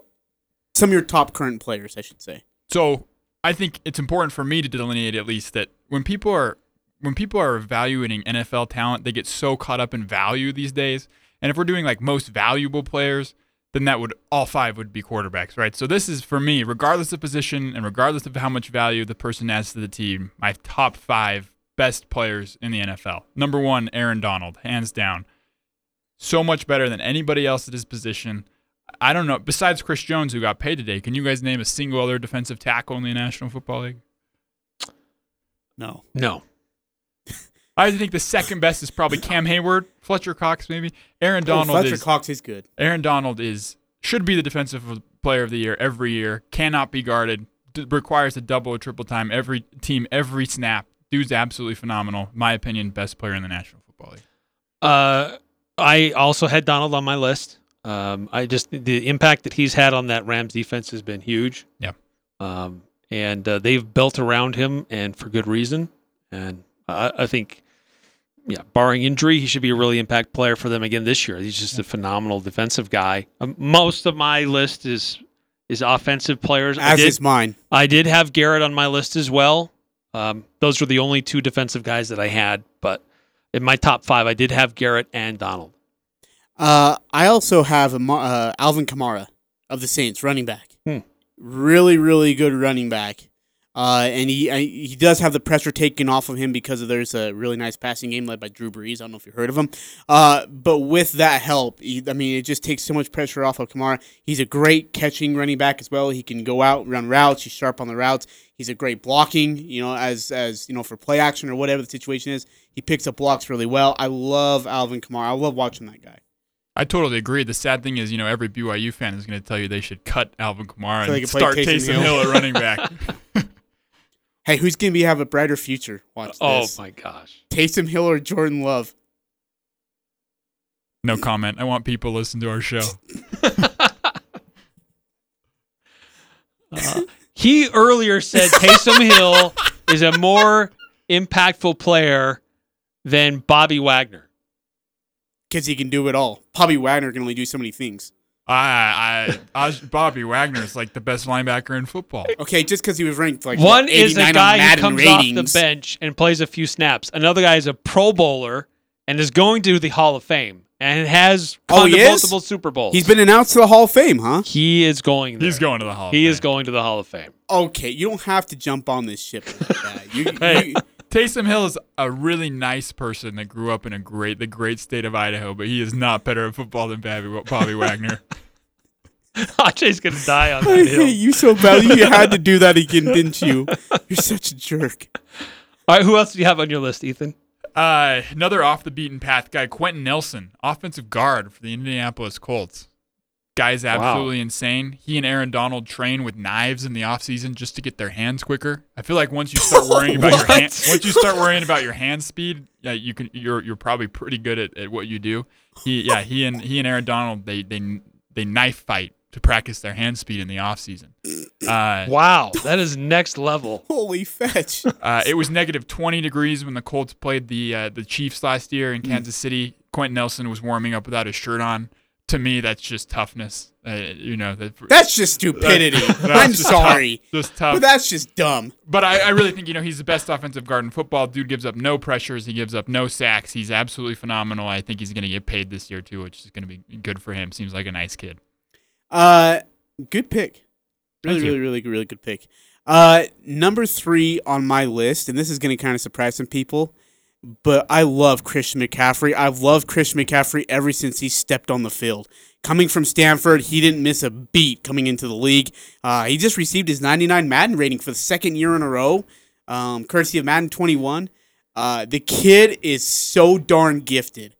some of your top current players, I should say. So I think it's important for me to delineate at least that when people are when people are evaluating NFL talent, they get so caught up in value these days. And if we're doing like most valuable players, then that would all five would be quarterbacks, right? So this is for me, regardless of position and regardless of how much value the person adds to the team, my top five best players in the NFL. Number one, Aaron Donald, hands down. So much better than anybody else at his position. I don't know. Besides Chris Jones, who got paid today, can you guys name a single other defensive tackle in the National Football League? No, No. I think the second best is probably Cam Heyward, Fletcher Cox, maybe. Aaron oh, Donald Fletcher is Cox is good. Aaron Donald is should be the defensive player of the year every year. Cannot be guarded. D- requires a double or triple time every team every snap. Dude's absolutely phenomenal. My opinion, best player in the National Football League. Uh, I also had Donald on my list. Um, I just the impact that he's had on that Rams defense has been huge. Yeah. Um, and uh, they've built around him, and for good reason. And I, I think, yeah, barring injury, he should be a really impact player for them again this year. He's just a phenomenal defensive guy. Um, most of my list is is offensive players. I As did, is mine. I did have Garrett on my list as well. Um, those were the only two defensive guys that I had, but in my top five, I did have Garrett and Donald. Uh, I also have uh, Alvin Kamara of the Saints, running back. Hmm. Really, really good running back. Uh, and he I, he does have the pressure taken off of him because of there's a really nice passing game led by Drew Brees. I don't know if you heard of him. Uh, but with that help, he, I mean, it just takes so much pressure off of Kamara. He's a great catching running back as well. He can go out, run routes. He's sharp on the routes. He's a great blocking. You know, as as you know, for play action or whatever the situation is, he picks up blocks really well. I love Alvin Kamara. I love watching that guy. I totally agree. The sad thing is, you know, every BYU fan is going to tell you they should cut Alvin Kamara So they and can start Taysom Taysom Hill. Hill at running back. <laughs> Hey, who's gonna be have a brighter future? Watch this. Oh this. my gosh. Taysom Hill or Jordan Love? no comment. I want people to listen to our show. <laughs> Uh, he earlier said Taysom Hill is a more impactful player than Bobby Wagner. Because he can do it all. Bobby Wagner can only do so many things. I, I, I, Bobby Wagner is like the best linebacker in football. Okay, just because he was ranked like One what, is a guy who comes ratings. off the bench and plays a few snaps. Another guy is a Pro Bowler and is going to the Hall of Fame and has Oh, gone he to is? multiple Super Bowls. He's been announced to the Hall of Fame, huh? he is going there. He's going to the Hall. of He is going to the Hall of Fame. Okay, you don't have to jump on this ship like that. You, <laughs> Hey. you- Taysom Hill is a really nice person that grew up in a great, the great state of Idaho, but he is not better at football than Bobby, Bobby Wagner. <laughs> Ajay's going to die on I hill. hate you so bad. You had to do that again, didn't you? You're such a jerk. All right, who else do you have on your list, Ethan? Uh, another off the beaten path guy, Quenton Nelson, offensive guard for the Indianapolis Colts. Guy's absolutely insane. He and Aaron Donald train with knives in the offseason just to get their hands quicker. I feel like once you start <laughs> worrying about your hand, once you start worrying about your hand speed, yeah, you can you're you're probably pretty good at, at what you do. He yeah, he and he and Aaron Donald they they they knife fight to practice their hand speed in the offseason. Uh Wow, that is next level. <laughs> Holy fetch. uh, it was negative 20 degrees when the Colts played the uh, the Chiefs last year in Kansas City. Quenton Nelson was warming up without his shirt on. To me, that's just toughness. Uh, you know, that, That's just stupidity. <laughs> that's I'm just sorry. tough, just tough. But that's just dumb. But I, I really think you know he's the best offensive guard in football. Dude gives up no pressures. He gives up no sacks. He's absolutely phenomenal. I think he's going to get paid this year too, which is going to be good for him. Seems like a nice kid. Uh, good pick. Really, really, really, really good pick. Uh, number three on my list, and this is going to kind of surprise some people, but I love Christian McCaffrey. I've loved Christian McCaffrey ever since he stepped on the field. Coming from Stanford, he didn't miss a beat coming into the league. Uh, he just received his 99 Madden rating for the second year in a row, um, courtesy of Madden 21. Uh, the kid is so darn gifted.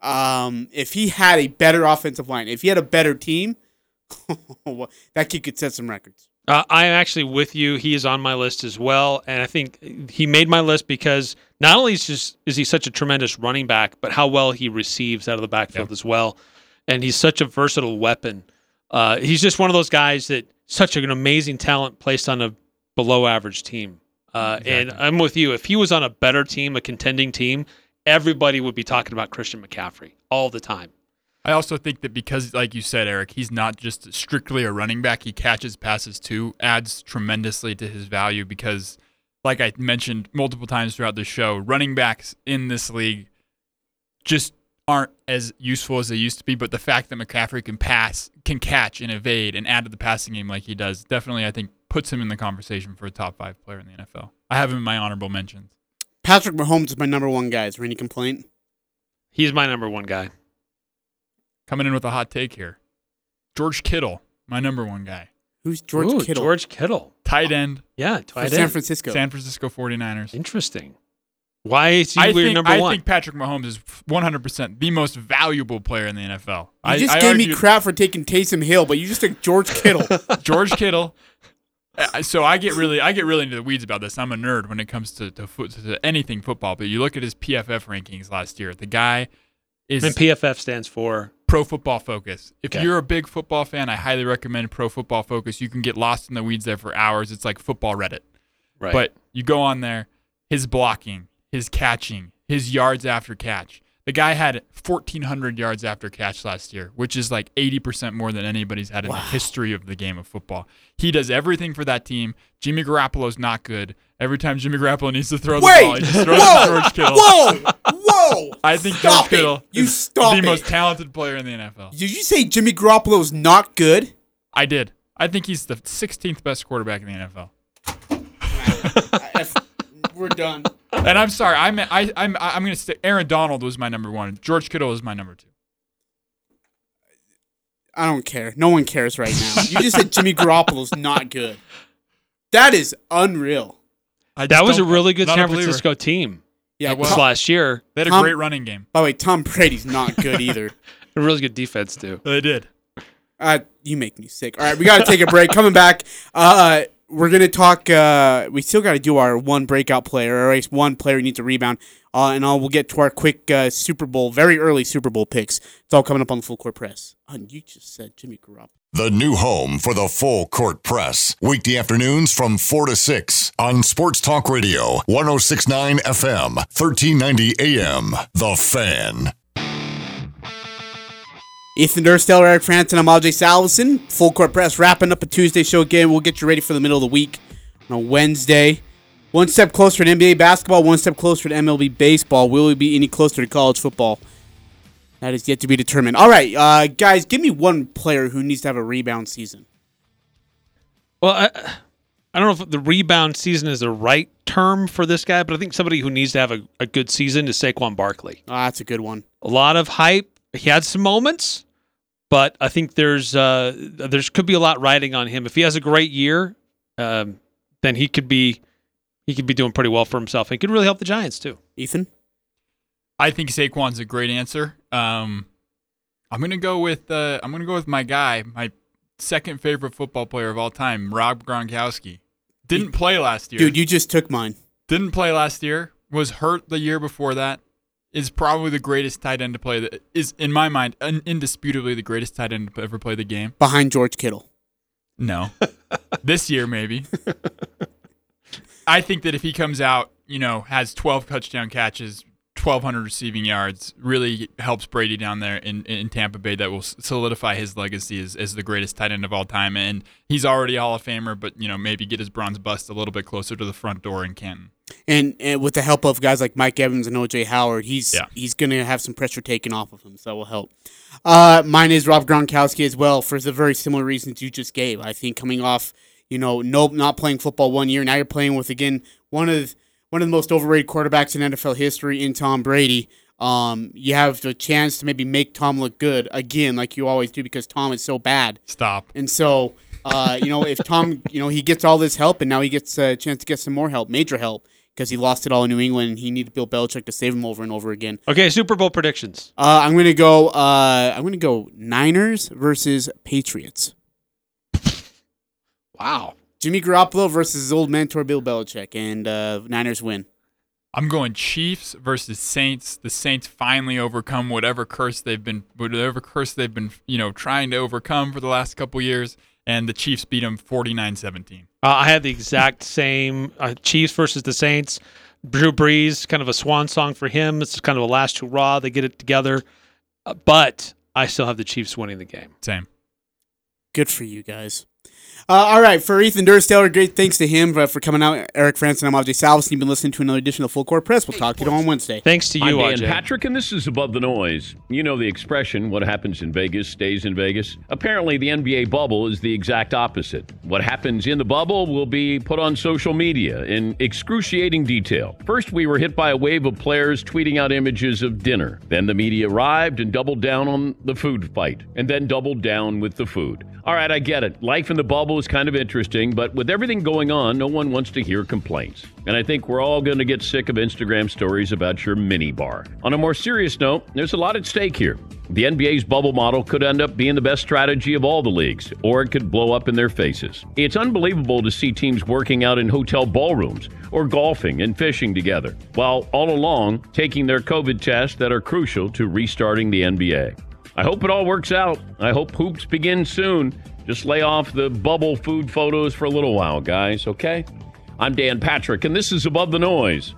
Um, if he had a better offensive line, if he had a better team, <laughs> that kid could set some records. Uh, I am actually with you. He is on my list as well, and I think he made my list because not only is just is he such a tremendous running back, but how well he receives out of the backfield as well, and he's such a versatile weapon. Uh, he's just one of those guys that such an amazing talent placed on a below average team. Uh, And I'm with you. If he was on a better team, a contending team, everybody would be talking about Christian McCaffrey all the time. I also think that because, like you said, Eric, he's not just strictly a running back. He catches passes too, adds tremendously to his value because, like I mentioned multiple times throughout the show, running backs in this league just aren't as useful as they used to be. But the fact that McCaffrey can pass, can catch and evade and add to the passing game like he does, definitely, I think, puts him in the conversation for a top five player in the NFL. I have him in my honorable mentions. Patrick Mahomes is my number one guy. Is there any complaint? He's my number one guy. Coming in with a hot take here George Kittle, my number one guy. Who's George Ooh, Kittle? George Kittle. Tight end, Yeah, for tight San end. Francisco. San Francisco 49ers. Interesting. Why is he I your think, number I one? I think Patrick Mahomes is 100% the most valuable player in the NFL. you I, just I gave me crap for taking Taysom Hill, but you just took George Kittle. <laughs> George Kittle. Uh, So I get really, I get really into the weeds about this. I'm a nerd when it comes to to, foot, to anything football. But you look at his PFF rankings last year. The guy is and PFF stands for Pro Football Focus. If Okay. you're a big football fan, I highly recommend Pro Football Focus. You can get lost in the weeds there for hours. It's like football Reddit. right. But you go on there, his blocking, his catching, his yards after catch, The guy had 1,400 yards after catch last year, which is like 80% more than anybody's had in the history of the game of football. He does everything for that team. Jimmy Garoppolo's not good. Every time Jimmy Garoppolo needs to throw the ball, he just throws it to Whoa! George Kittle. Whoa! Whoa! I think Stop George Kittle it. You is stop the it. most talented player in the NFL. Did you say Jimmy Garoppolo's not good? I did. I think he's the 16th best quarterback in the NFL. We're done. And I'm sorry, I'm I, I'm I'm going to say Aaron Donald was my number one. George Kittle is my number two. I don't care. No one cares right now. You just said Jimmy Garoppolo's not good. That is unreal. I That was a really good San. Francisco team Yeah, That was- Tom- last year. They had a Tom- great running game. by the way, Tom Brady's not good <laughs> either. A really good defense too. They did. Uh, you make me sick. All right, we got to take a break. Coming back, uh, we're gonna talk. Uh, we still got to do our one breakout player, or at least one player who needs a rebound. Uh, and all we'll get to our quick uh, Super Bowl, very early Super Bowl picks. It's all coming up on the full court press. Uh, you just said Jimmy Garoppolo. The new home for the full court press. Weekday afternoons from 4 to 6 on Sports Talk Radio, 1069 FM, 1390 AM. The Fan. Ethan Durstell, Eric Frandsen, I'm AJ Salvesen. Full court press wrapping up a Tuesday show again. We'll get you ready for the middle of the week on a Wednesday. One step closer to NBA basketball, one step closer to MLB baseball. Will we be any closer to college football? That is yet to be determined. All right, uh, guys, give me one player who needs to have a rebound season. Well, I, I don't know if the rebound season is the right term for this guy, but I think somebody who needs to have a, a good season is Saquon Barkley. Oh, that's a good one. A lot of hype. He had some moments, but I think there's uh, there's could be a lot riding on him. If he has a great year, um, then he could be he could be doing pretty well for himself and could really help the Giants too. Ethan? I think Saquon's a great answer. Um, I'm gonna go with uh, I'm gonna go with my guy, my second favorite football player of all time, Rob Gronkowski. Didn't play last year. Dude, you just took mine. Didn't play last year. Was hurt the year before that. Is probably the greatest tight end to play. That is, in my mind un, indisputably the greatest tight end to ever play the game. Behind George Kittle. No, <laughs> this year maybe. <laughs> I think that if he comes out, you know, has 12 touchdown catches, 1,200 receiving yards, really helps Brady down there in, in Tampa Bay. That will solidify his legacy as, as the greatest tight end of all time. And he's already a Hall of Famer, but you know, maybe get his bronze bust a little bit closer to the front door in Canton. And, and with the help of guys like Mike Evans and OJ Howard, he's Yeah. he's gonna have some pressure taken off of him, so that will help. Uh, mine is Rob Gronkowski as well for the very similar reasons you just gave. I think coming off, you know, no not playing football one year, now you're playing with again one of one of the most overrated quarterbacks in NFL history in Tom Brady. Um, you have the chance to maybe make Tom look good again, like you always do, because Tom is so bad. Stop. And so, uh, you know, if Tom, <laughs> you know, he gets all this help and now he gets a chance to get some more help, major help, because he lost it all in New England and he needed Bill Belichick to save him over and over again. Okay, Super Bowl predictions. Uh, I'm gonna go. Uh, I'm gonna go Niners versus Patriots. Wow. Jimmy Garoppolo versus his old mentor Bill Belichick, and uh, Niners win. I'm going Chiefs versus Saints. The Saints finally overcome whatever curse they've been whatever curse they've been, you know, trying to overcome for the last couple years and the Chiefs beat them 49-17. Uh, I had the exact same uh, Chiefs versus the Saints. Drew Brees, kind of a swan song for him. It's kind of a last hurrah. They get it together. Uh, but I still have the Chiefs winning the game. Same. Good for you guys. Uh, all right, for Ethan Dursteler, great thanks to him uh, for coming out. Eric Frandsen, I'm Ajay Salvesen. You've been listening to another edition of Full Court Press. We'll talk to you on Wednesday. Thanks to you, I'm Dan Patrick, and this is Above the Noise. You know the expression, what happens in Vegas stays in Vegas. Apparently, the NBA bubble is the exact opposite. What happens in the bubble will be put on social media in excruciating detail. First, we were hit by a wave of players tweeting out images of dinner. Then the media arrived and doubled down on the food fight, and then doubled down with the food. All right, I get it. Life in the bubble is kind of interesting, but with everything going on, no one wants to hear complaints. And I think we're all going to get sick of Instagram stories about your mini bar. On a more serious note, there's a lot at stake here. The NBA's bubble model could end up being the best strategy of all the leagues, or it could blow up in their faces. It's unbelievable to see teams working out in hotel ballrooms or golfing and fishing together, while all along taking their COVID tests that are crucial to restarting the NBA. I hope it all works out. I hope hoops begin soon. Just lay off the bubble food photos for a little while, guys, okay? I'm Dan Patrick, and this is Above the Noise.